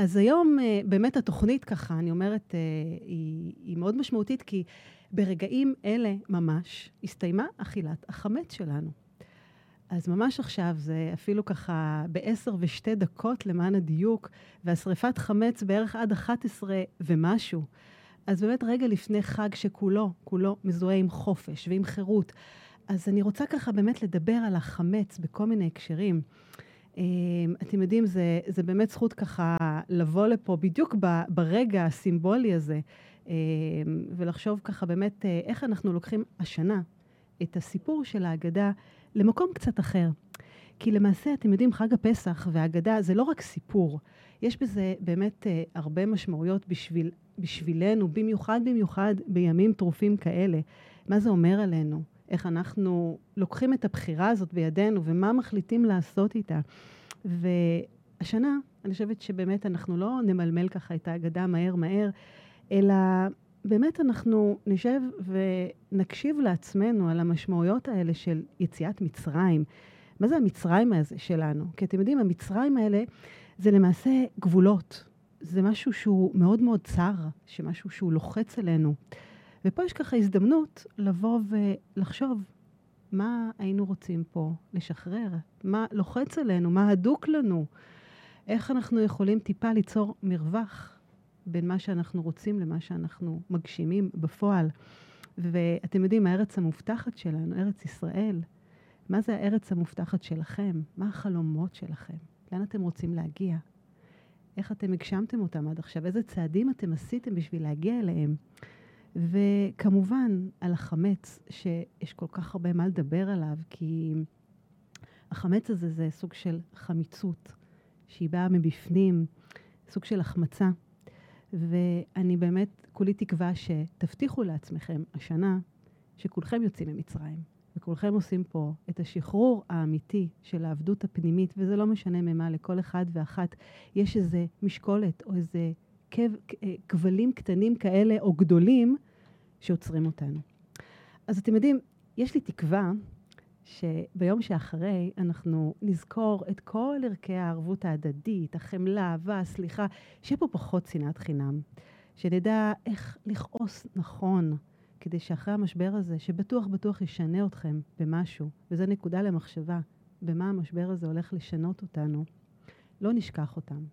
אז היום אה, באמת התוכנית ככה, אני אומרת, אה, היא, היא מאוד משמעותית, כי ברגעים אלה ממש הסתיימה אכילת החמץ שלנו. אז ממש עכשיו, זה אפילו ככה בעשר ושתי דקות למען הדיוק, והשרפת חמץ בערך עד 11 ומשהו. אז באמת רגע לפני חג שכולו, כולו מזוהה עם חופש ועם חירות. אז אני רוצה ככה באמת לדבר על החמץ בכל מיני הקשרים. אמ, אתם יודעים, זה, זה באמת זכות ככה לבוא לפה בדיוק ברגע הסימבולי הזה, אמ, ולחשוב ככה באמת אה, איך אנחנו לוקחים השנה את הסיפור של ההגדה למקום קצת אחר. כי למעשה, אתם יודעים, חג הפסח וההגדה זה לא רק סיפור, יש בזה באמת אה, הרבה משמעויות בשביל, בשבילנו, במיוחד במיוחד בימים טרופים כאלה. מה זה אומר עלינו? איך אנחנו לוקחים את הבחירה הזאת בידינו ומה מחליטים לעשות איתה. והשנה, אני חושבת שבאמת אנחנו לא נמלמל ככה את ההגדה מהר מהר, אלא באמת אנחנו נשב ונקשיב לעצמנו על המשמעויות האלה של יציאת מצרים. מה זה המצרים הזה שלנו? כי אתם יודעים, המצרים האלה זה למעשה גבולות. זה משהו שהוא מאוד מאוד צר, שמשהו שהוא לוחץ עלינו. ופה יש ככה הזדמנות לבוא ולחשוב מה היינו רוצים פה לשחרר, מה לוחץ עלינו, מה הדוק לנו, איך אנחנו יכולים טיפה ליצור מרווח בין מה שאנחנו רוצים למה שאנחנו מגשימים בפועל. ואתם יודעים, הארץ המובטחת שלנו, ארץ ישראל, מה זה הארץ המובטחת שלכם? מה החלומות שלכם? לאן אתם רוצים להגיע? איך אתם הגשמתם אותם עד עכשיו? איזה צעדים אתם עשיתם בשביל להגיע אליהם? וכמובן, על החמץ, שיש כל כך הרבה מה לדבר עליו, כי החמץ הזה זה סוג של חמיצות, שהיא באה מבפנים, סוג של החמצה. ואני באמת כולי תקווה שתבטיחו לעצמכם השנה שכולכם יוצאים ממצרים, וכולכם עושים פה את השחרור האמיתי של העבדות הפנימית, וזה לא משנה ממה, לכל אחד ואחת יש איזה משקולת או איזה כבלים קטנים כאלה או גדולים שעוצרים אותנו. אז אתם יודעים, יש לי תקווה שביום שאחרי אנחנו נזכור את כל ערכי הערבות ההדדית, החמלה, אהבה, הסליחה, שיהיה פה פחות שנאת חינם. שנדע איך לכעוס נכון, כדי שאחרי המשבר הזה, שבטוח בטוח ישנה אתכם במשהו, וזו נקודה למחשבה, במה המשבר הזה הולך לשנות אותנו, לא נשכח אותם.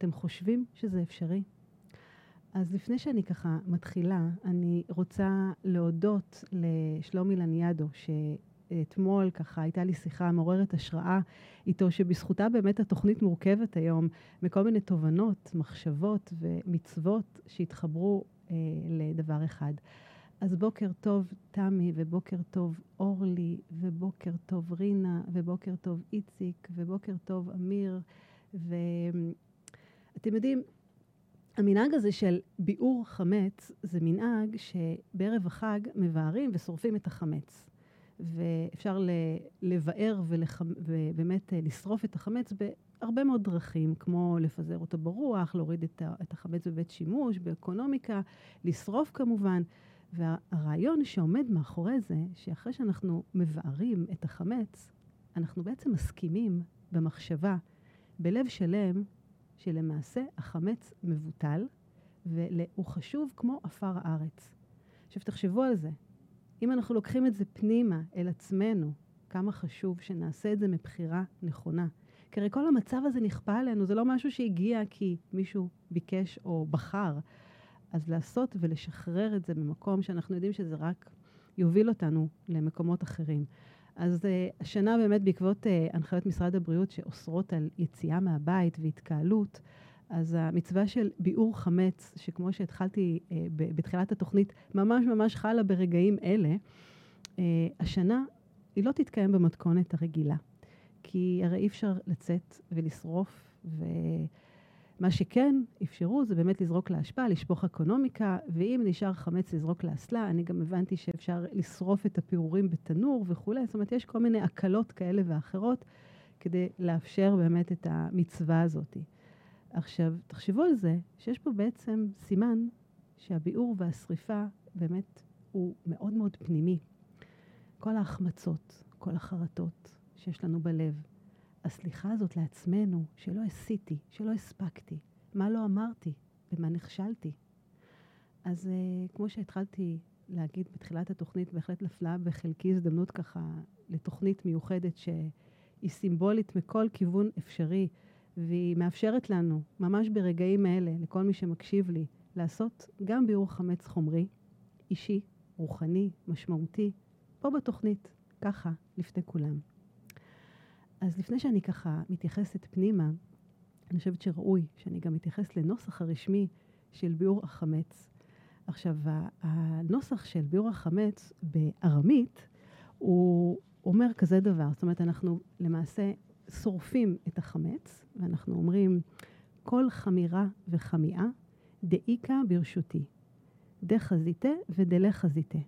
אתם חושבים שזה אפשרי? אז לפני שאני ככה מתחילה, אני רוצה להודות לשלומי לניאדו, שאתמול ככה הייתה לי שיחה מעוררת השראה איתו, שבזכותה באמת התוכנית מורכבת היום מכל מיני תובנות, מחשבות ומצוות שהתחברו אה, לדבר אחד. אז בוקר טוב תמי, ובוקר טוב אורלי, ובוקר טוב רינה, ובוקר טוב איציק, ובוקר טוב אמיר, ואתם יודעים, המנהג הזה של ביעור חמץ זה מנהג שבערב החג מבערים ושורפים את החמץ. ואפשר לבאר ולח... ובאמת אה, לשרוף את החמץ בהרבה מאוד דרכים, כמו לפזר אותו ברוח, להוריד את החמץ בבית שימוש, באקונומיקה, לשרוף כמובן. והרעיון שעומד מאחורי זה, שאחרי שאנחנו מבערים את החמץ, אנחנו בעצם מסכימים במחשבה, בלב שלם, שלמעשה החמץ מבוטל, והוא חשוב כמו עפר הארץ. עכשיו תחשבו על זה. אם אנחנו לוקחים את זה פנימה, אל עצמנו, כמה חשוב שנעשה את זה מבחירה נכונה. כי הרי כל המצב הזה נכפה עלינו, זה לא משהו שהגיע כי מישהו ביקש או בחר. אז לעשות ולשחרר את זה במקום שאנחנו יודעים שזה רק יוביל אותנו למקומות אחרים. אז uh, השנה באמת בעקבות uh, הנחיות משרד הבריאות שאוסרות על יציאה מהבית והתקהלות, אז המצווה של ביעור חמץ, שכמו שהתחלתי uh, בתחילת התוכנית, ממש ממש חלה ברגעים אלה, uh, השנה היא לא תתקיים במתכונת הרגילה. כי הרי אי אפשר לצאת ולשרוף ו... מה שכן אפשרו זה באמת לזרוק לאשפה, לשפוך אקונומיקה, ואם נשאר חמץ לזרוק לאסלה, אני גם הבנתי שאפשר לשרוף את הפירורים בתנור וכולי, זאת אומרת, יש כל מיני הקלות כאלה ואחרות כדי לאפשר באמת את המצווה הזאת. עכשיו, תחשבו על זה, שיש פה בעצם סימן שהביעור והשריפה באמת הוא מאוד מאוד פנימי. כל ההחמצות, כל החרטות שיש לנו בלב, הסליחה הזאת לעצמנו, שלא עשיתי, שלא הספקתי, מה לא אמרתי? במה נכשלתי? אז uh, כמו שהתחלתי להגיד בתחילת התוכנית, בהחלט נפלה בחלקי הזדמנות ככה לתוכנית מיוחדת שהיא סימבולית מכל כיוון אפשרי, והיא מאפשרת לנו, ממש ברגעים האלה, לכל מי שמקשיב לי, לעשות גם ביאור חמץ חומרי, אישי, רוחני, משמעותי, פה בתוכנית, ככה, לפני כולם. אז לפני שאני ככה מתייחסת פנימה, אני חושבת שראוי שאני גם אתייחס לנוסח הרשמי של ביאור החמץ. עכשיו, הנוסח של ביאור החמץ בארמית, הוא אומר כזה דבר, זאת אומרת, אנחנו למעשה שורפים את החמץ, ואנחנו אומרים, כל חמירה וחמיאה דאיקה ברשותי, דחזיתה ודלה חזיתה,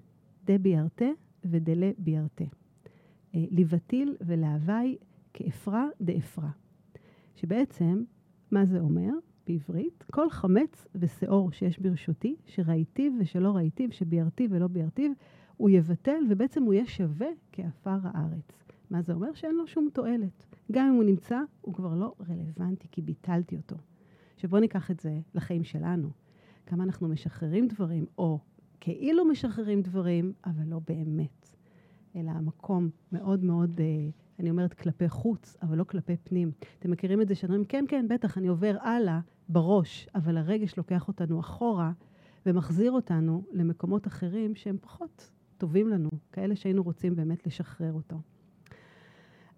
דביארתה ודלה ביארתה. אה, לבטיל ולהווי כאפרה דאפרה. שבעצם, מה זה אומר בעברית? כל חמץ ושאור שיש ברשותי, שראיתיו ושלא ראיתיו, שביארתיו ולא ביארתיו, הוא יבטל ובעצם הוא יהיה שווה כעפר הארץ. מה זה אומר? שאין לו שום תועלת. גם אם הוא נמצא, הוא כבר לא רלוונטי, כי ביטלתי אותו. עכשיו בואו ניקח את זה לחיים שלנו. כמה אנחנו משחררים דברים, או כאילו משחררים דברים, אבל לא באמת. אלא המקום מאוד מאוד, אה, אני אומרת, כלפי חוץ, אבל לא כלפי פנים. אתם מכירים את זה שאומרים, כן, כן, בטח, אני עובר הלאה בראש, אבל הרגש לוקח אותנו אחורה ומחזיר אותנו למקומות אחרים שהם פחות טובים לנו, כאלה שהיינו רוצים באמת לשחרר אותו.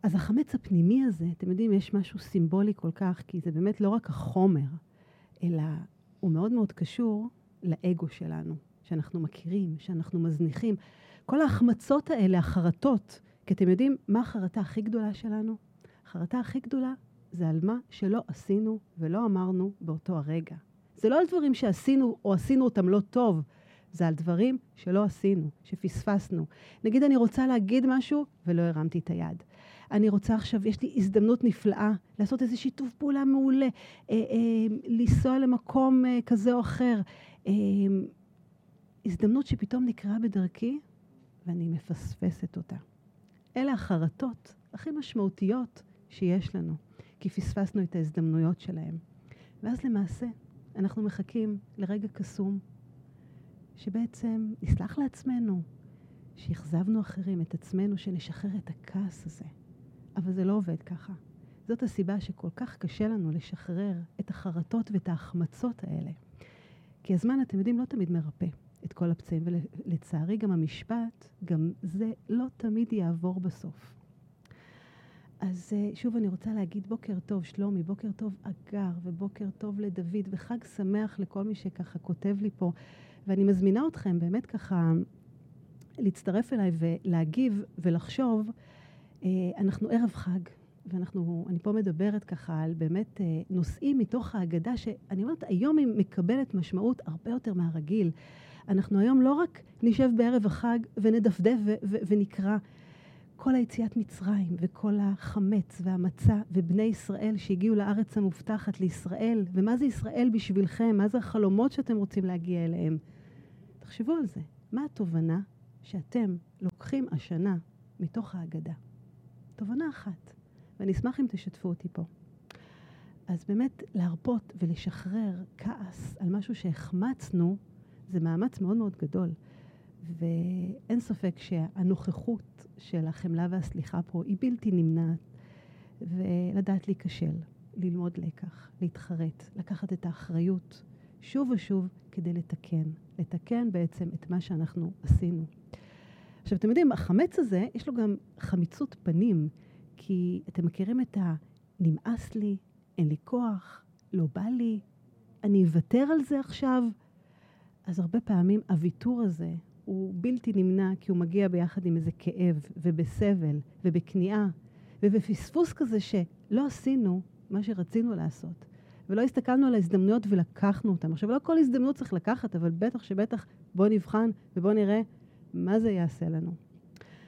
אז החמץ הפנימי הזה, אתם יודעים, יש משהו סימבולי כל כך, כי זה באמת לא רק החומר, אלא הוא מאוד מאוד קשור לאגו שלנו, שאנחנו מכירים, שאנחנו מזניחים. כל ההחמצות האלה, החרטות, כי אתם יודעים מה החרטה הכי גדולה שלנו? החרטה הכי גדולה זה על מה שלא עשינו ולא אמרנו באותו הרגע. זה לא על דברים שעשינו או עשינו אותם לא טוב, זה על דברים שלא עשינו, שפספסנו. נגיד אני רוצה להגיד משהו ולא הרמתי את היד. אני רוצה עכשיו, יש לי הזדמנות נפלאה לעשות איזה שיתוף פעולה מעולה, אה, אה, לנסוע למקום אה, כזה או אחר. אה, הזדמנות שפתאום נקראה בדרכי ואני מפספסת אותה. אלה החרטות הכי משמעותיות שיש לנו, כי פספסנו את ההזדמנויות שלהם. ואז למעשה אנחנו מחכים לרגע קסום, שבעצם נסלח לעצמנו, שאכזבנו אחרים, את עצמנו, שנשחרר את הכעס הזה. אבל זה לא עובד ככה. זאת הסיבה שכל כך קשה לנו לשחרר את החרטות ואת ההחמצות האלה. כי הזמן, אתם יודעים, לא תמיד מרפא את כל הפצעים, ולצערי גם המשפט, גם זה לא תמיד יעבור בסוף. אז אה, שוב אני רוצה להגיד בוקר טוב שלומי, בוקר טוב אגר, ובוקר טוב לדוד, וחג שמח לכל מי שככה כותב לי פה. ואני מזמינה אתכם באמת ככה להצטרף אליי ולהגיב ולחשוב אה, אנחנו ערב חג, ואנחנו, אני פה מדברת ככה על באמת אה, נושאים מתוך ההגדה, שאני אומרת, היום היא מקבלת משמעות הרבה יותר מהרגיל. אנחנו היום לא רק נשב בערב החג ונדפדף ונקרא כל היציאת מצרים וכל החמץ והמצה ובני ישראל שהגיעו לארץ המובטחת, לישראל, ומה זה ישראל בשבילכם? מה זה החלומות שאתם רוצים להגיע אליהם? תחשבו על זה. מה התובנה שאתם לוקחים השנה מתוך ההגדה? תובנה אחת, ואני אשמח אם תשתפו אותי פה. אז באמת להרפות ולשחרר כעס על משהו שהחמצנו, זה מאמץ מאוד מאוד גדול. ואין ספק שהנוכחות של החמלה והסליחה פה היא בלתי נמנעת. ולדעת להיכשל, ללמוד לקח, להתחרט, לקחת את האחריות שוב ושוב כדי לתקן. לתקן בעצם את מה שאנחנו עשינו. עכשיו, אתם יודעים, החמץ הזה, יש לו גם חמיצות פנים, כי אתם מכירים את ה... נמאס לי, אין לי כוח, לא בא לי, אני אוותר על זה עכשיו. אז הרבה פעמים הוויתור הזה הוא בלתי נמנע, כי הוא מגיע ביחד עם איזה כאב, ובסבל, ובכניעה, ובפספוס כזה שלא עשינו מה שרצינו לעשות. ולא הסתכלנו על ההזדמנויות ולקחנו אותן. עכשיו, לא כל הזדמנות צריך לקחת, אבל בטח שבטח בואו נבחן ובואו נראה מה זה יעשה לנו.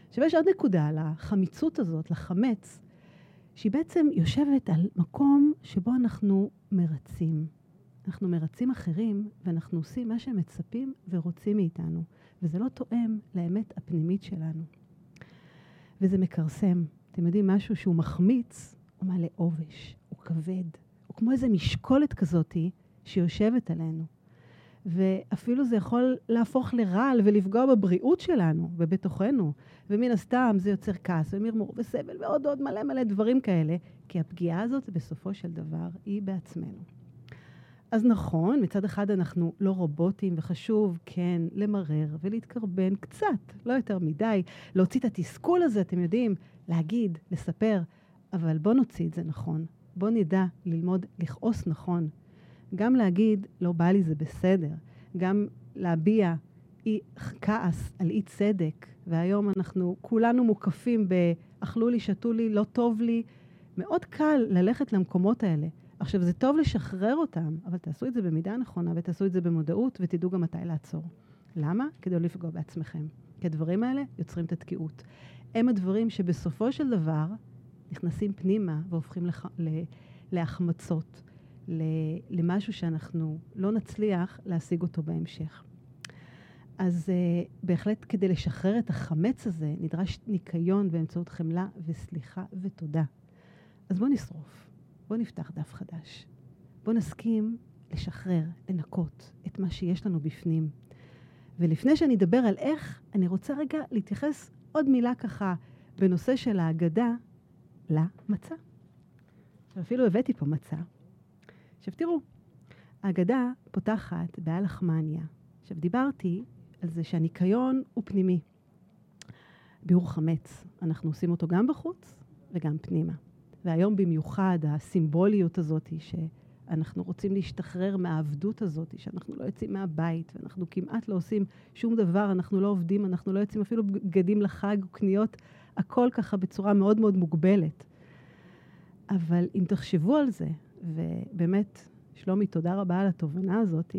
עכשיו יש עוד נקודה על החמיצות הזאת, לחמץ, שהיא בעצם יושבת על מקום שבו אנחנו מרצים. אנחנו מרצים אחרים ואנחנו עושים מה שהם מצפים ורוצים מאיתנו, וזה לא תואם לאמת הפנימית שלנו. וזה מכרסם. אתם יודעים, משהו שהוא מחמיץ, הוא מעלה עובש, הוא כבד, הוא כמו איזה משקולת כזאתי שיושבת עלינו. ואפילו זה יכול להפוך לרעל ולפגוע בבריאות שלנו ובתוכנו. ומן הסתם זה יוצר כעס ומרמור וסבל ועוד עוד מלא מלא דברים כאלה, כי הפגיעה הזאת בסופו של דבר היא בעצמנו. אז נכון, מצד אחד אנחנו לא רובוטים, וחשוב כן למרר ולהתקרבן קצת, לא יותר מדי, להוציא את התסכול הזה, אתם יודעים, להגיד, לספר, אבל בואו נוציא את זה נכון. בואו נדע ללמוד לכעוס נכון. גם להגיד, לא בא לי זה בסדר. גם להביע אי, כעס על אי צדק. והיום אנחנו כולנו מוקפים ב"אכלו לי, שתו לי, לא טוב לי". מאוד קל ללכת למקומות האלה. עכשיו, זה טוב לשחרר אותם, אבל תעשו את זה במידה נכונה ותעשו את זה במודעות ותדעו גם מתי לעצור. למה? כדי לא לפגוע בעצמכם. כי הדברים האלה יוצרים את התקיעות. הם הדברים שבסופו של דבר נכנסים פנימה והופכים לח... להחמצות, למשהו שאנחנו לא נצליח להשיג אותו בהמשך. אז uh, בהחלט כדי לשחרר את החמץ הזה נדרש ניקיון באמצעות חמלה וסליחה ותודה. אז בואו נשרוף, בואו נפתח דף חדש. בואו נסכים לשחרר, לנקות את מה שיש לנו בפנים. ולפני שאני אדבר על איך, אני רוצה רגע להתייחס עוד מילה ככה בנושא של ההגדה למצה. אפילו הבאתי פה מצה. עכשיו תראו, ההגדה פותחת בעל לחמניה. עכשיו דיברתי על זה שהניקיון הוא פנימי. ביאור חמץ, אנחנו עושים אותו גם בחוץ וגם פנימה. והיום במיוחד הסימבוליות הזאת שאנחנו רוצים להשתחרר מהעבדות הזאת, שאנחנו לא יוצאים מהבית ואנחנו כמעט לא עושים שום דבר, אנחנו לא עובדים, אנחנו לא יוצאים אפילו בגדים לחג וקניות, הכל ככה בצורה מאוד מאוד מוגבלת. אבל אם תחשבו על זה, ובאמת, שלומי, תודה רבה על התובנה הזאת,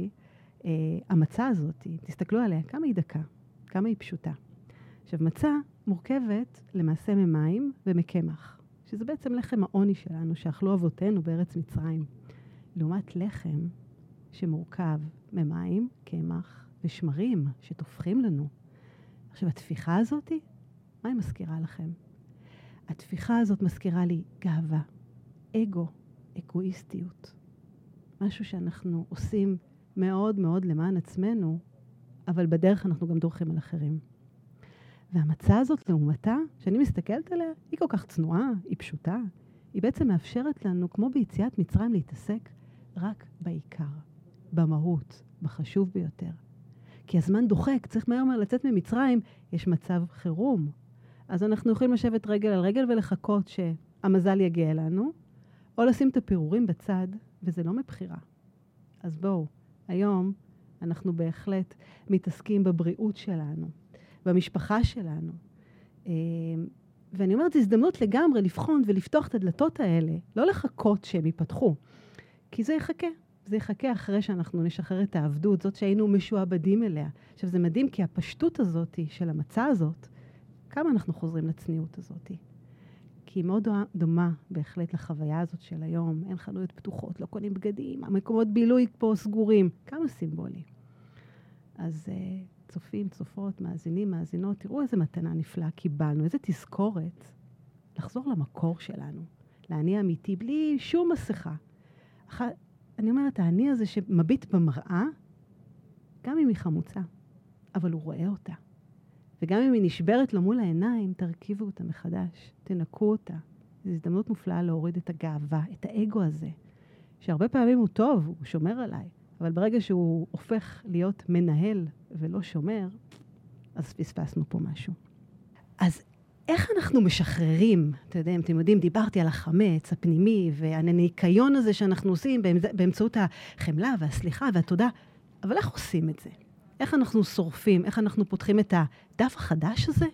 אה, המצה הזאת, תסתכלו עליה, כמה היא דקה, כמה היא פשוטה. עכשיו, מצה מורכבת למעשה ממים ומקמח, שזה בעצם לחם העוני שלנו, שאכלו אבותינו בארץ מצרים. לעומת לחם שמורכב ממים, קמח ושמרים שטופחים לנו. עכשיו, התפיחה הזאת, מה היא מזכירה לכם? התפיחה הזאת מזכירה לי גאווה, אגו, אגואיסטיות. משהו שאנחנו עושים מאוד מאוד למען עצמנו, אבל בדרך אנחנו גם דורכים על אחרים. והמצה הזאת, לעומתה, שאני מסתכלת עליה, היא כל כך צנועה, היא פשוטה. היא בעצם מאפשרת לנו, כמו ביציאת מצרים, להתעסק רק בעיקר, במהות, בחשוב ביותר. כי הזמן דוחק, צריך מהר מהר לצאת ממצרים, יש מצב חירום. אז אנחנו יכולים לשבת רגל על רגל ולחכות שהמזל יגיע אלינו, או לשים את הפירורים בצד, וזה לא מבחירה. אז בואו, היום אנחנו בהחלט מתעסקים בבריאות שלנו, במשפחה שלנו. אמ, ואני אומרת, זו הזדמנות לגמרי לבחון ולפתוח את הדלתות האלה, לא לחכות שהם ייפתחו, כי זה יחכה. זה יחכה אחרי שאנחנו נשחרר את העבדות, זאת שהיינו משועבדים אליה. עכשיו, זה מדהים, כי הפשטות הזאת של המצע הזאת, כמה אנחנו חוזרים לצניעות הזאת. כי היא מאוד דומה בהחלט לחוויה הזאת של היום. אין חנויות פתוחות, לא קונים בגדים, המקומות בילוי פה סגורים. כמה סימבולי. אז uh, צופים, צופות, מאזינים, מאזינות, תראו איזה מתנה נפלאה קיבלנו, איזה תזכורת לחזור למקור שלנו, לאני אמיתי, בלי שום מסכה. אח... אני אומרת, האני הזה שמביט במראה, גם אם היא חמוצה, אבל הוא רואה אותה. וגם אם היא נשברת לו מול העיניים, תרכיבו אותה מחדש, תנקו אותה. זו הזדמנות מופלאה להוריד את הגאווה, את האגו הזה, שהרבה פעמים הוא טוב, הוא שומר עליי, אבל ברגע שהוא הופך להיות מנהל ולא שומר, אז פספסנו פה משהו. אז איך אנחנו משחררים, אתה יודע, אתם יודעים, דיברתי על החמץ הפנימי והניקיון הזה שאנחנו עושים באמצעות החמלה והסליחה והתודה, אבל איך עושים את זה? איך אנחנו שורפים, איך אנחנו פותחים את הדף החדש הזה?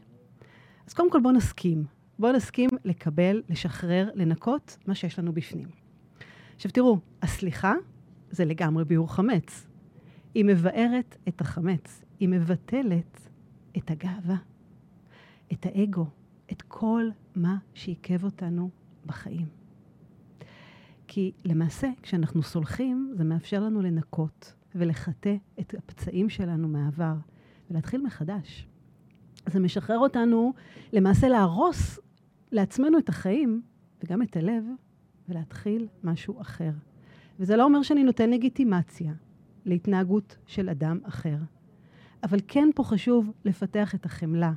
אז קודם כל בואו נסכים. בואו נסכים לקבל, לשחרר, לנקות מה שיש לנו בפנים. עכשיו תראו, הסליחה זה לגמרי ביאור חמץ. היא מבארת את החמץ, היא מבטלת את הגאווה, את האגו, את כל מה שעיכב אותנו בחיים. כי למעשה, כשאנחנו סולחים, זה מאפשר לנו לנקות, ולחטא את הפצעים שלנו מהעבר, ולהתחיל מחדש. זה משחרר אותנו למעשה להרוס לעצמנו את החיים, וגם את הלב, ולהתחיל משהו אחר. וזה לא אומר שאני נותן לגיטימציה להתנהגות של אדם אחר. אבל כן פה חשוב לפתח את החמלה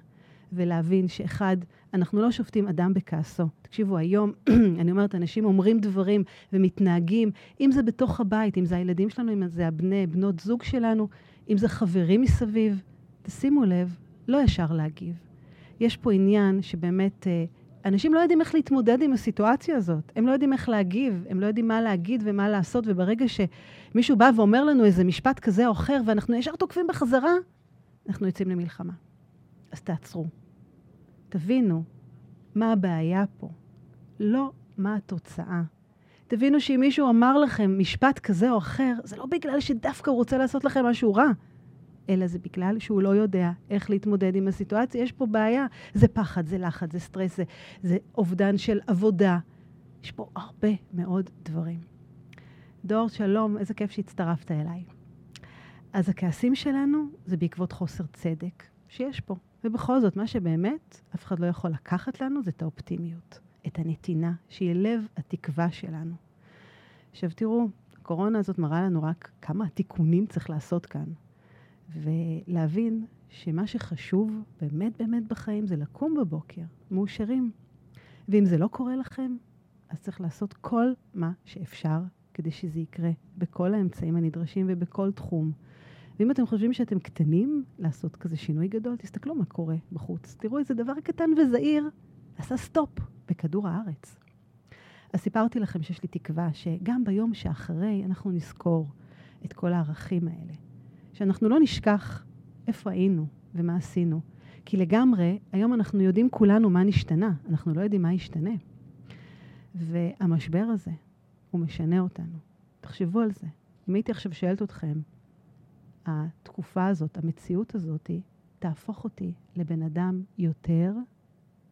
ולהבין שאחד, אנחנו לא שופטים אדם בכעסו. תקשיבו, היום, אני אומרת, אנשים אומרים דברים ומתנהגים, אם זה בתוך הבית, אם זה הילדים שלנו, אם זה הבני, בנות זוג שלנו, אם זה חברים מסביב, תשימו לב, לא ישר להגיב. יש פה עניין שבאמת אה, אנשים לא יודעים איך להתמודד עם הסיטואציה הזאת. הם לא יודעים איך להגיב, הם לא יודעים מה להגיד ומה לעשות, וברגע שמישהו בא ואומר לנו איזה משפט כזה או אחר, ואנחנו ישר תוקפים בחזרה, אנחנו יוצאים למלחמה. אז תעצרו. תבינו מה הבעיה פה, לא מה התוצאה. תבינו שאם מישהו אמר לכם משפט כזה או אחר, זה לא בגלל שדווקא הוא רוצה לעשות לכם משהו רע, אלא זה בגלל שהוא לא יודע איך להתמודד עם הסיטואציה. יש פה בעיה. זה פחד, זה לחץ, זה סטרס, זה, זה אובדן של עבודה. יש פה הרבה מאוד דברים. דור, שלום, איזה כיף שהצטרפת אליי. אז הכעסים שלנו זה בעקבות חוסר צדק שיש פה. ובכל זאת, מה שבאמת אף אחד לא יכול לקחת לנו זה את האופטימיות, את הנתינה, שהיא לב התקווה שלנו. עכשיו תראו, הקורונה הזאת מראה לנו רק כמה תיקונים צריך לעשות כאן. ולהבין שמה שחשוב באמת באמת בחיים זה לקום בבוקר, מאושרים. ואם זה לא קורה לכם, אז צריך לעשות כל מה שאפשר כדי שזה יקרה, בכל האמצעים הנדרשים ובכל תחום. ואם אתם חושבים שאתם קטנים לעשות כזה שינוי גדול, תסתכלו מה קורה בחוץ. תראו איזה דבר קטן וזעיר עשה סטופ בכדור הארץ. אז סיפרתי לכם שיש לי תקווה שגם ביום שאחרי אנחנו נזכור את כל הערכים האלה. שאנחנו לא נשכח איפה היינו ומה עשינו. כי לגמרי, היום אנחנו יודעים כולנו מה נשתנה, אנחנו לא יודעים מה ישתנה. והמשבר הזה, הוא משנה אותנו. תחשבו על זה. אם הייתי עכשיו שואלת אתכם, התקופה הזאת, המציאות הזאת, תהפוך אותי לבן אדם יותר,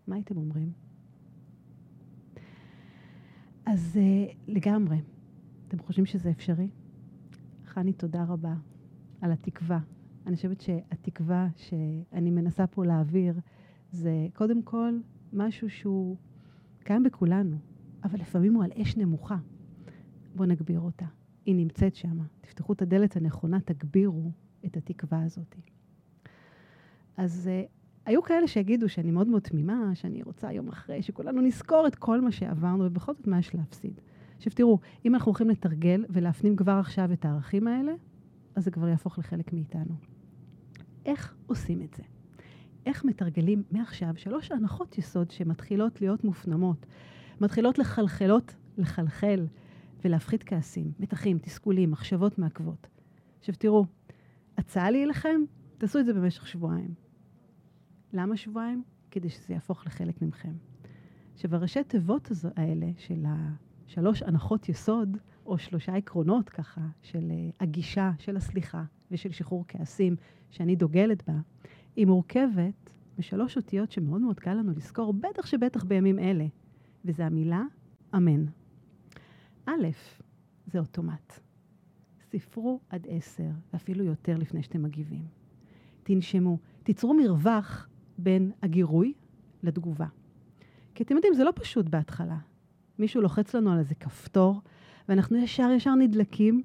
מה הייתם אומרים? אז uh, לגמרי. אתם חושבים שזה אפשרי? חני, תודה רבה על התקווה. אני חושבת שהתקווה שאני מנסה פה להעביר זה קודם כל משהו שהוא קיים בכולנו, אבל לפעמים הוא על אש נמוכה. בואו נגביר אותה. היא נמצאת שם. תפתחו את הדלת הנכונה, תגבירו את התקווה הזאת. אז uh, היו כאלה שיגידו שאני מאוד מאוד תמימה, שאני רוצה יום אחרי, שכולנו נזכור את כל מה שעברנו, ובכל זאת מה יש להפסיד. עכשיו תראו, אם אנחנו הולכים לתרגל ולהפנים כבר עכשיו את הערכים האלה, אז זה כבר יהפוך לחלק מאיתנו. איך עושים את זה? איך מתרגלים מעכשיו שלוש הנחות יסוד שמתחילות להיות מופנמות, מתחילות לחלחלות, לחלחל ולהפחית כעסים, מתחים, תסכולים, מחשבות מעכבות. עכשיו תראו, הצעה לי אליכם, תעשו את זה במשך שבועיים. למה שבועיים? כדי שזה יהפוך לחלק מכם. עכשיו, הראשי תיבות האלה של השלוש הנחות יסוד, או שלושה עקרונות ככה, של uh, הגישה, של הסליחה ושל שחרור כעסים, שאני דוגלת בה, היא מורכבת משלוש אותיות שמאוד מאוד קל לנו לזכור, בטח שבטח בימים אלה, וזה המילה אמן. א', זה אוטומט. ספרו עד עשר, ואפילו יותר לפני שאתם מגיבים. תנשמו, תיצרו מרווח בין הגירוי לתגובה. כי אתם יודעים, זה לא פשוט בהתחלה. מישהו לוחץ לנו על איזה כפתור, ואנחנו ישר ישר נדלקים,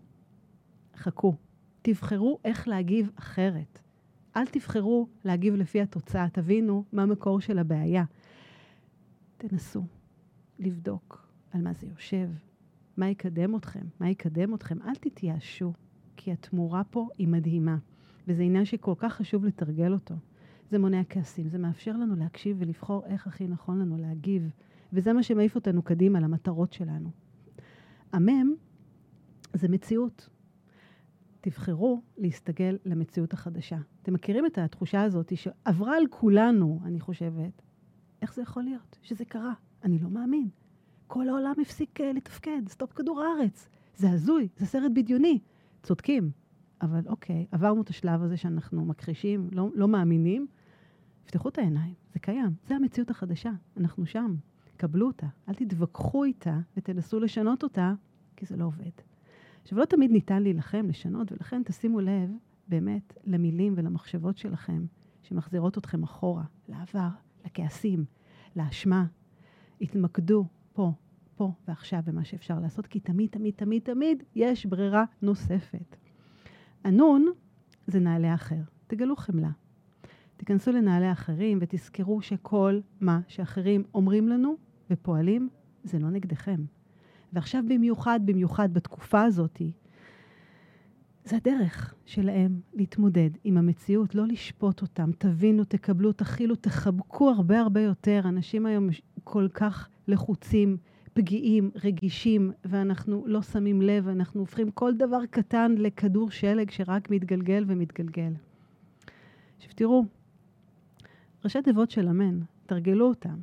חכו. תבחרו איך להגיב אחרת. אל תבחרו להגיב לפי התוצאה, תבינו מה המקור של הבעיה. תנסו לבדוק על מה זה יושב, מה יקדם אתכם, מה יקדם אתכם. אל תתייאשו, כי התמורה פה היא מדהימה, וזה עניין שכל כך חשוב לתרגל אותו. זה מונע כעסים, זה מאפשר לנו להקשיב ולבחור איך הכי נכון לנו להגיב, וזה מה שמעיף אותנו קדימה למטרות שלנו. המם זה מציאות. תבחרו להסתגל למציאות החדשה. אתם מכירים את התחושה הזאת שעברה על כולנו, אני חושבת. איך זה יכול להיות שזה קרה? אני לא מאמין. כל העולם הפסיק uh, לתפקד, סטופ כדור הארץ. זה הזוי, זה סרט בדיוני. צודקים, אבל אוקיי, עברנו את השלב הזה שאנחנו מכחישים, לא, לא מאמינים. פתחו את העיניים, זה קיים, זה המציאות החדשה, אנחנו שם. קבלו אותה, אל תתווכחו איתה ותנסו לשנות אותה, כי זה לא עובד. עכשיו, לא תמיד ניתן להילחם, לשנות, ולכן תשימו לב באמת למילים ולמחשבות שלכם, שמחזירות אתכם אחורה, לעבר, לכעסים, לאשמה. התמקדו פה, פה ועכשיו במה שאפשר לעשות, כי תמיד, תמיד, תמיד, תמיד יש ברירה נוספת. הנון זה נעלי אחר. תגלו חמלה. תיכנסו לנעלי אחרים ותזכרו שכל מה שאחרים אומרים לנו ופועלים, זה לא נגדכם. ועכשיו במיוחד, במיוחד בתקופה הזאתי, זה הדרך שלהם להתמודד עם המציאות, לא לשפוט אותם. תבינו, תקבלו, תכילו, תחבקו הרבה הרבה יותר. אנשים היום כל כך לחוצים, פגיעים, רגישים, ואנחנו לא שמים לב, אנחנו הופכים כל דבר קטן לכדור שלג שרק מתגלגל ומתגלגל. עכשיו תראו, ראשי תיבות של אמן, תרגלו אותם.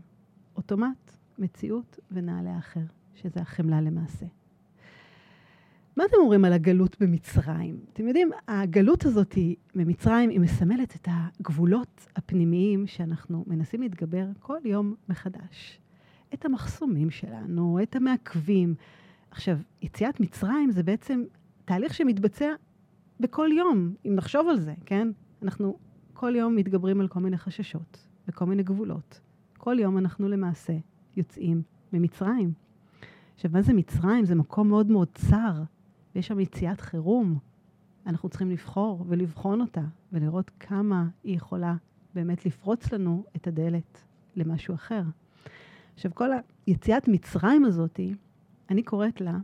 אוטומט, מציאות ונעלה אחר, שזה החמלה למעשה. מה אתם אומרים על הגלות במצרים? אתם יודעים, הגלות הזאת היא, במצרים היא מסמלת את הגבולות הפנימיים שאנחנו מנסים להתגבר כל יום מחדש. את המחסומים שלנו, את המעכבים. עכשיו, יציאת מצרים זה בעצם תהליך שמתבצע בכל יום, אם נחשוב על זה, כן? אנחנו כל יום מתגברים על כל מיני חששות וכל מיני גבולות. כל יום אנחנו למעשה יוצאים ממצרים. עכשיו, מה זה מצרים? זה מקום מאוד מאוד צר. ויש שם יציאת חירום, אנחנו צריכים לבחור ולבחון אותה ולראות כמה היא יכולה באמת לפרוץ לנו את הדלת למשהו אחר. עכשיו, כל היציאת מצרים הזאתי, אני קוראת לה,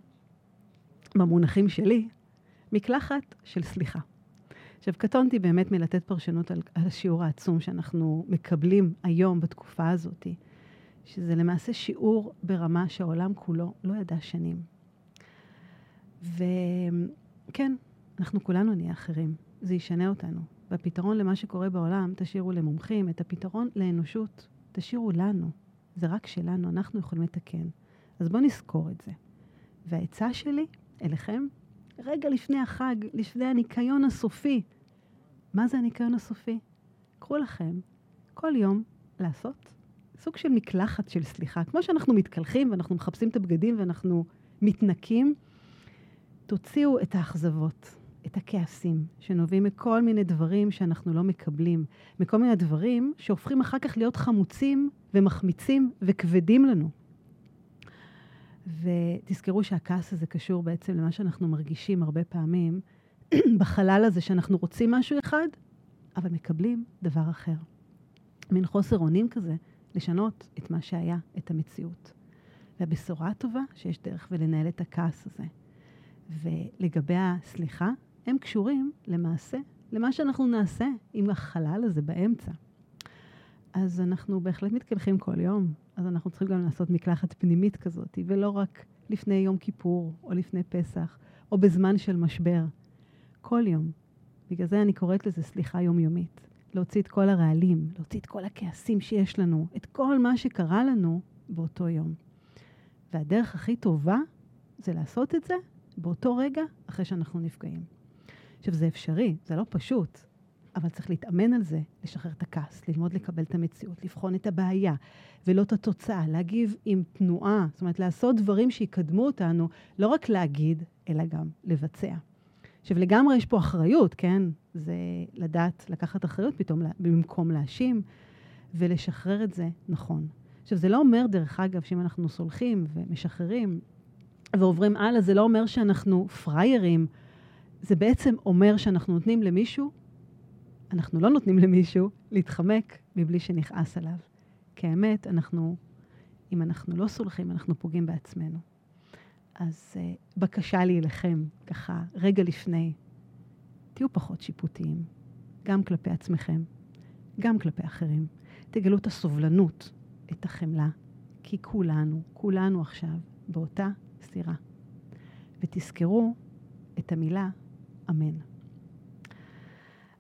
במונחים שלי, מקלחת של סליחה. עכשיו, קטונתי באמת מלתת פרשנות על, על השיעור העצום שאנחנו מקבלים היום בתקופה הזאת, שזה למעשה שיעור ברמה שהעולם כולו לא ידע שנים. וכן, אנחנו כולנו נהיה אחרים. זה ישנה אותנו. והפתרון למה שקורה בעולם, תשאירו למומחים, את הפתרון לאנושות, תשאירו לנו. זה רק שלנו, אנחנו יכולים לתקן. אז בואו נזכור את זה. והעצה שלי אליכם, רגע לפני החג, לפני הניקיון הסופי. מה זה הניקיון הסופי? קחו לכם כל יום לעשות סוג של מקלחת של סליחה. כמו שאנחנו מתקלחים ואנחנו מחפשים את הבגדים ואנחנו מתנקים, תוציאו את האכזבות, את הכעסים, שנובעים מכל מיני דברים שאנחנו לא מקבלים, מכל מיני דברים שהופכים אחר כך להיות חמוצים ומחמיצים וכבדים לנו. ותזכרו שהכעס הזה קשור בעצם למה שאנחנו מרגישים הרבה פעמים בחלל הזה, שאנחנו רוצים משהו אחד, אבל מקבלים דבר אחר. מין חוסר אונים כזה, לשנות את מה שהיה, את המציאות. והבשורה הטובה, שיש דרך ולנהל את הכעס הזה. ולגבי הסליחה, הם קשורים למעשה למה שאנחנו נעשה עם החלל הזה באמצע. אז אנחנו בהחלט מתקלחים כל יום, אז אנחנו צריכים גם לעשות מקלחת פנימית כזאת, ולא רק לפני יום כיפור, או לפני פסח, או בזמן של משבר. כל יום. בגלל זה אני קוראת לזה סליחה יומיומית. להוציא את כל הרעלים, להוציא את כל הכעסים שיש לנו, את כל מה שקרה לנו באותו יום. והדרך הכי טובה זה לעשות את זה באותו רגע אחרי שאנחנו נפגעים. עכשיו, זה אפשרי, זה לא פשוט, אבל צריך להתאמן על זה, לשחרר את הכעס, ללמוד לקבל את המציאות, לבחון את הבעיה, ולא את התוצאה, להגיב עם תנועה, זאת אומרת, לעשות דברים שיקדמו אותנו, לא רק להגיד, אלא גם לבצע. עכשיו, לגמרי יש פה אחריות, כן? זה לדעת לקחת אחריות פתאום במקום להאשים, ולשחרר את זה נכון. עכשיו, זה לא אומר, דרך אגב, שאם אנחנו סולחים ומשחררים, ועוברים הלאה, זה לא אומר שאנחנו פריירים, זה בעצם אומר שאנחנו נותנים למישהו, אנחנו לא נותנים למישהו להתחמק מבלי שנכעס עליו. כי האמת, אנחנו, אם אנחנו לא סולחים, אנחנו פוגעים בעצמנו. אז uh, בקשה אליכם, ככה, רגע לפני, תהיו פחות שיפוטיים, גם כלפי עצמכם, גם כלפי אחרים. תגלו את הסובלנות, את החמלה, כי כולנו, כולנו עכשיו באותה סירה. ותזכרו את המילה אמן.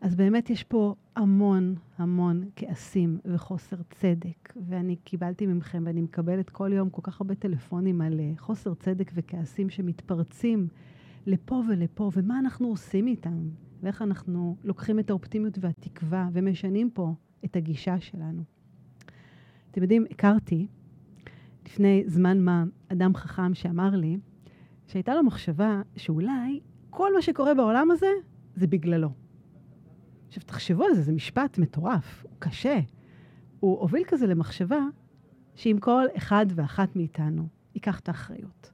אז באמת יש פה המון המון כעסים וחוסר צדק, ואני קיבלתי ממכם ואני מקבלת כל יום כל כך הרבה טלפונים על אה, חוסר צדק וכעסים שמתפרצים לפה ולפה, ומה אנחנו עושים איתם, ואיך אנחנו לוקחים את האופטימיות והתקווה ומשנים פה את הגישה שלנו. אתם יודעים, הכרתי לפני זמן מה אדם חכם שאמר לי שהייתה לו מחשבה שאולי כל מה שקורה בעולם הזה זה בגללו. עכשיו, תחשבו על זה, זה משפט מטורף, הוא קשה. הוא הוביל כזה למחשבה שאם כל אחד ואחת מאיתנו ייקח את האחריות.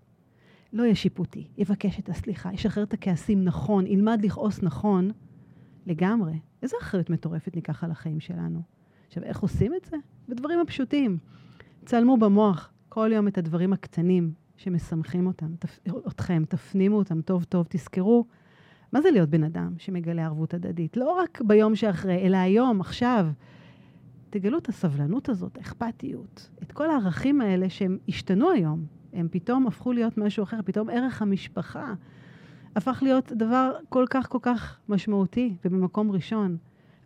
לא יהיה שיפוטי, יבקש את הסליחה, ישחרר את הכעסים נכון, ילמד לכעוס נכון, לגמרי. איזו אחריות מטורפת ניקח על החיים שלנו. עכשיו, איך עושים את זה? בדברים הפשוטים. צלמו במוח כל יום את הדברים הקטנים שמשמחים אותם, תפ... אתכם, תפנימו אותם טוב טוב, תזכרו מה זה להיות בן אדם שמגלה ערבות הדדית. לא רק ביום שאחרי, אלא היום, עכשיו. תגלו את הסבלנות הזאת, האכפתיות, את כל הערכים האלה שהם השתנו היום. הם פתאום הפכו להיות משהו אחר, פתאום ערך המשפחה הפך להיות דבר כל כך כל כך משמעותי ובמקום ראשון.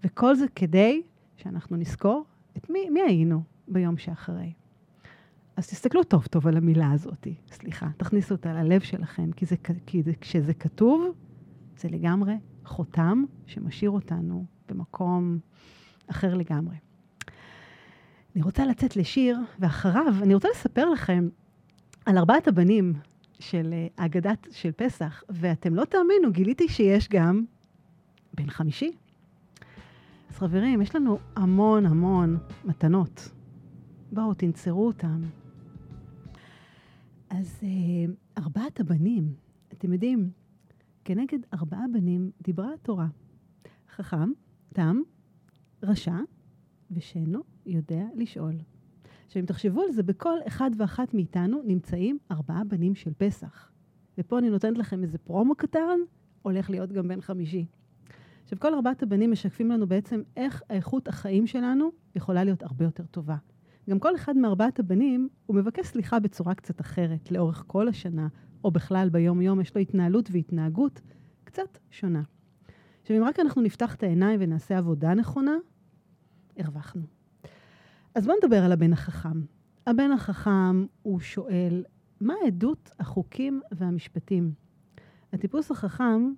וכל זה כדי שאנחנו נזכור את מי, מי היינו ביום שאחרי. אז תסתכלו טוב טוב על המילה הזאת, סליחה, תכניסו אותה ללב שלכם, כי, זה, כי זה, כשזה כתוב, זה לגמרי חותם שמשאיר אותנו במקום אחר לגמרי. אני רוצה לצאת לשיר, ואחריו אני רוצה לספר לכם על ארבעת הבנים של אגדת של פסח, ואתם לא תאמינו, גיליתי שיש גם בן חמישי. אז חברים, יש לנו המון המון מתנות. בואו, תנצרו אותם. אז אה, ארבעת הבנים, אתם יודעים, כנגד ארבעה בנים דיברה התורה. חכם, תם, רשע, ושאינו יודע לשאול. עכשיו, אם תחשבו על זה, בכל אחד ואחת מאיתנו נמצאים ארבעה בנים של פסח. ופה אני נותנת לכם איזה פרומו קטן, הולך להיות גם בן חמישי. עכשיו, כל ארבעת הבנים משקפים לנו בעצם איך האיכות החיים שלנו יכולה להיות הרבה יותר טובה. גם כל אחד מארבעת הבנים, הוא מבקש סליחה בצורה קצת אחרת, לאורך כל השנה, או בכלל ביום-יום, יש לו התנהלות והתנהגות קצת שונה. עכשיו, אם רק אנחנו נפתח את העיניים ונעשה עבודה נכונה, הרווחנו. אז בואו נדבר על הבן החכם. הבן החכם, הוא שואל, מה עדות החוקים והמשפטים? הטיפוס החכם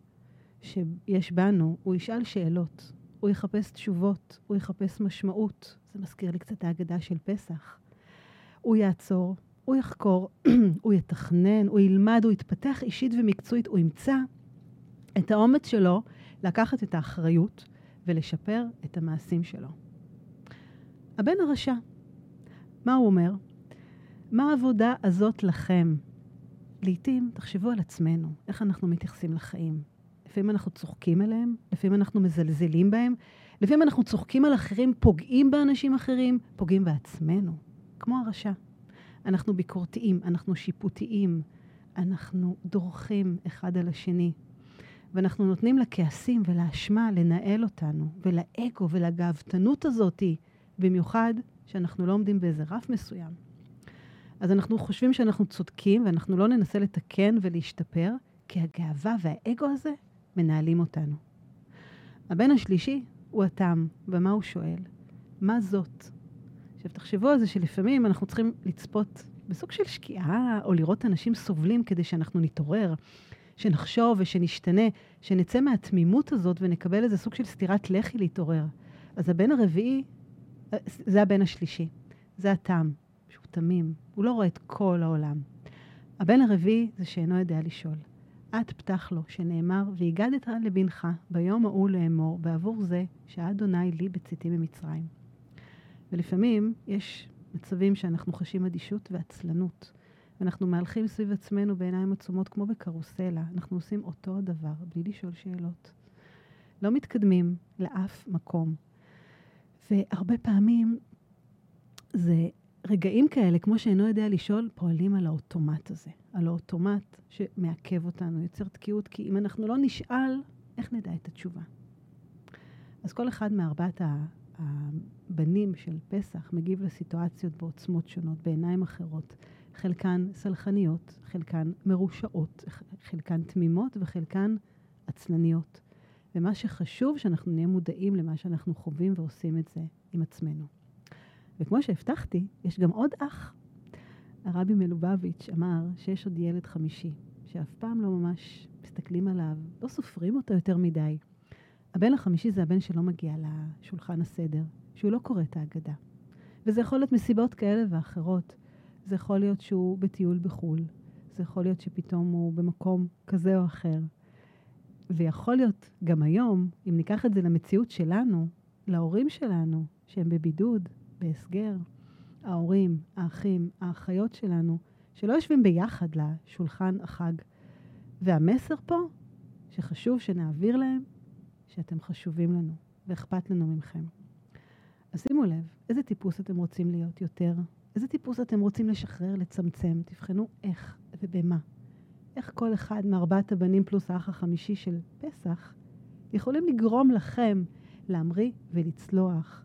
שיש בנו, הוא ישאל שאלות, הוא יחפש תשובות, הוא יחפש משמעות. זה מזכיר לי קצת ההגדה של פסח. הוא יעצור, הוא יחקור, הוא יתכנן, הוא ילמד, הוא יתפתח אישית ומקצועית, הוא ימצא את האומץ שלו לקחת את האחריות ולשפר את המעשים שלו. הבן הרשע, מה הוא אומר? מה העבודה הזאת לכם? לעתים, תחשבו על עצמנו, איך אנחנו מתייחסים לחיים. לפעמים אנחנו צוחקים עליהם, לפעמים אנחנו מזלזלים בהם, לפעמים אנחנו צוחקים על אחרים, פוגעים באנשים אחרים, פוגעים בעצמנו, כמו הרשע. אנחנו ביקורתיים, אנחנו שיפוטיים, אנחנו דורכים אחד על השני, ואנחנו נותנים לכעסים ולאשמה לנהל אותנו, ולאגו ולגאוותנות הזאתי, במיוחד שאנחנו לא עומדים באיזה רף מסוים. אז אנחנו חושבים שאנחנו צודקים ואנחנו לא ננסה לתקן ולהשתפר, כי הגאווה והאגו הזה מנהלים אותנו. הבן השלישי הוא התם, ומה הוא שואל? מה זאת? עכשיו, תחשבו על זה שלפעמים אנחנו צריכים לצפות בסוג של שקיעה, או לראות אנשים סובלים כדי שאנחנו נתעורר, שנחשוב ושנשתנה, שנצא מהתמימות הזאת ונקבל איזה סוג של סטירת לחי להתעורר. אז הבן הרביעי זה הבן השלישי, זה התם, שהוא תמים, הוא לא רואה את כל העולם. הבן הרביעי זה שאינו יודע לשאול. את פתח לו, שנאמר, והגדת לבנך ביום ההוא לאמור, בעבור זה שאדוני לי בצאתי ממצרים. ולפעמים יש מצבים שאנחנו חשים אדישות ועצלנות, ואנחנו מהלכים סביב עצמנו בעיניים עצומות כמו בקרוסלה. אנחנו עושים אותו הדבר, בלי לשאול שאלות. לא מתקדמים לאף מקום. והרבה פעמים זה רגעים כאלה, כמו שאינו יודע לשאול, פועלים על האוטומט הזה. על האוטומט שמעכב אותנו, יוצר תקיעות, כי אם אנחנו לא נשאל, איך נדע את התשובה? אז כל אחד מארבעת הבנים של פסח מגיב לסיטואציות בעוצמות שונות, בעיניים אחרות. חלקן סלחניות, חלקן מרושעות, חלקן תמימות וחלקן עצלניות. ומה שחשוב, שאנחנו נהיה מודעים למה שאנחנו חווים ועושים את זה עם עצמנו. וכמו שהבטחתי, יש גם עוד אח. הרבי מלובביץ' אמר שיש עוד ילד חמישי, שאף פעם לא ממש מסתכלים עליו, לא סופרים אותו יותר מדי. הבן החמישי זה הבן שלא מגיע לשולחן הסדר, שהוא לא קורא את ההגדה. וזה יכול להיות מסיבות כאלה ואחרות. זה יכול להיות שהוא בטיול בחו"ל, זה יכול להיות שפתאום הוא במקום כזה או אחר. ויכול להיות גם היום, אם ניקח את זה למציאות שלנו, להורים שלנו, שהם בבידוד, בהסגר, ההורים, האחים, האחיות שלנו, שלא יושבים ביחד לשולחן החג. והמסר פה, שחשוב שנעביר להם, שאתם חשובים לנו ואכפת לנו מכם. אז שימו לב, איזה טיפוס אתם רוצים להיות יותר? איזה טיפוס אתם רוצים לשחרר, לצמצם? תבחנו איך ובמה. איך כל אחד מארבעת הבנים פלוס האח החמישי של פסח יכולים לגרום לכם להמריא ולצלוח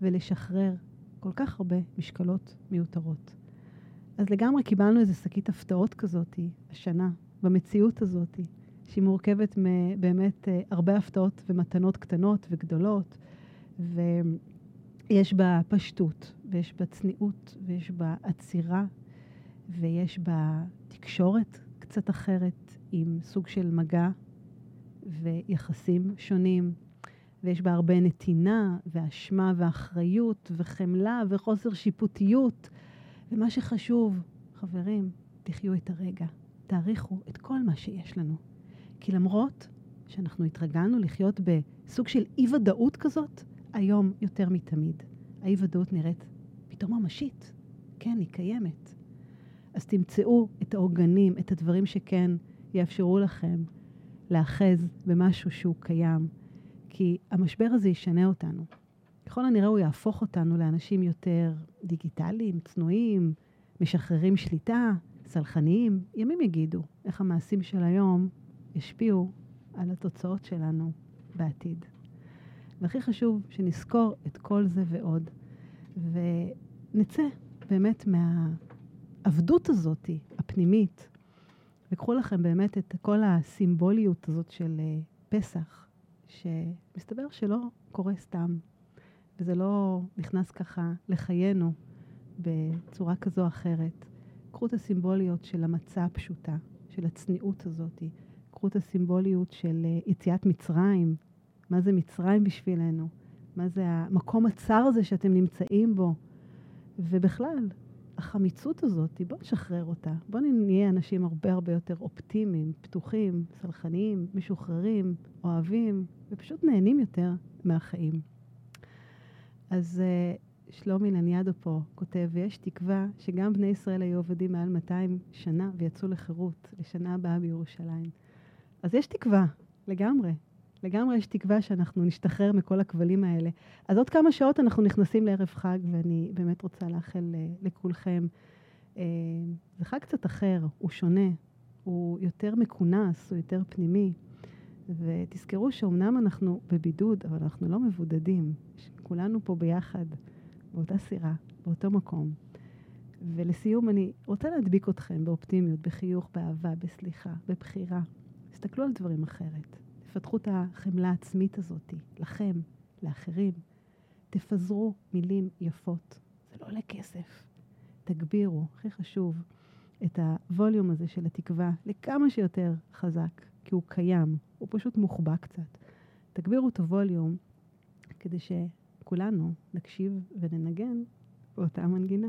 ולשחרר כל כך הרבה משקלות מיותרות. אז לגמרי קיבלנו איזה שקית הפתעות כזאת השנה, במציאות הזאת, שהיא מורכבת מבאמת אה, הרבה הפתעות ומתנות קטנות וגדולות, ויש בה פשטות, ויש בה צניעות, ויש בה עצירה, ויש בה תקשורת קצת אחרת, עם סוג של מגע ויחסים שונים, ויש בה הרבה נתינה, ואשמה, ואחריות, וחמלה, וחוסר שיפוטיות. ומה שחשוב, חברים, תחיו את הרגע. תעריכו את כל מה שיש לנו. כי למרות שאנחנו התרגלנו לחיות בסוג של אי-ודאות כזאת, היום יותר מתמיד. האי-ודאות נראית פתאום ממשית. כן, היא קיימת. אז תמצאו את העוגנים, את הדברים שכן יאפשרו לכם להאחז במשהו שהוא קיים, כי המשבר הזה ישנה אותנו. ככל הנראה הוא יהפוך אותנו לאנשים יותר דיגיטליים, צנועים, משחררים שליטה, סלחניים. ימים יגידו איך המעשים של היום ישפיעו על התוצאות שלנו בעתיד. והכי חשוב שנזכור את כל זה ועוד, ונצא באמת מהעבדות הזאת, הפנימית, וקחו לכם באמת את כל הסימבוליות הזאת של uh, פסח, שמסתבר שלא קורה סתם, וזה לא נכנס ככה לחיינו בצורה כזו או אחרת. קחו את הסימבוליות של המצה הפשוטה, של הצניעות הזאת. קחו את הסימבוליות של uh, יציאת מצרים. מה זה מצרים בשבילנו? מה זה המקום הצר הזה שאתם נמצאים בו? ובכלל, החמיצות הזאת, בואו נשחרר אותה. בואו נהיה אנשים הרבה הרבה יותר אופטימיים, פתוחים, סלחניים, משוחררים, אוהבים, ופשוט נהנים יותר מהחיים. אז uh, שלומי לניאדו פה כותב, ויש תקווה שגם בני ישראל היו עובדים מעל 200 שנה ויצאו לחירות לשנה הבאה בירושלים. אז יש תקווה, לגמרי. לגמרי יש תקווה שאנחנו נשתחרר מכל הכבלים האלה. אז עוד כמה שעות אנחנו נכנסים לערב חג, ואני באמת רוצה לאחל uh, לכולכם. Uh, זה חג קצת אחר, הוא שונה, הוא יותר מכונס, הוא יותר פנימי. ותזכרו שאומנם אנחנו בבידוד, אבל אנחנו לא מבודדים. כולנו פה ביחד, באותה סירה, באותו מקום. ולסיום, אני רוצה להדביק אתכם באופטימיות, בחיוך, באהבה, בסליחה, בבחירה. תסתכלו על דברים אחרת. תפתחו את החמלה העצמית הזאת, לכם, לאחרים. תפזרו מילים יפות. זה לא עולה כסף. תגבירו, הכי חשוב, את הווליום הזה של התקווה לכמה שיותר חזק, כי הוא קיים, הוא פשוט מוחבא קצת. תגבירו את הווליום כדי שכולנו נקשיב וננגן באותה מנגינה.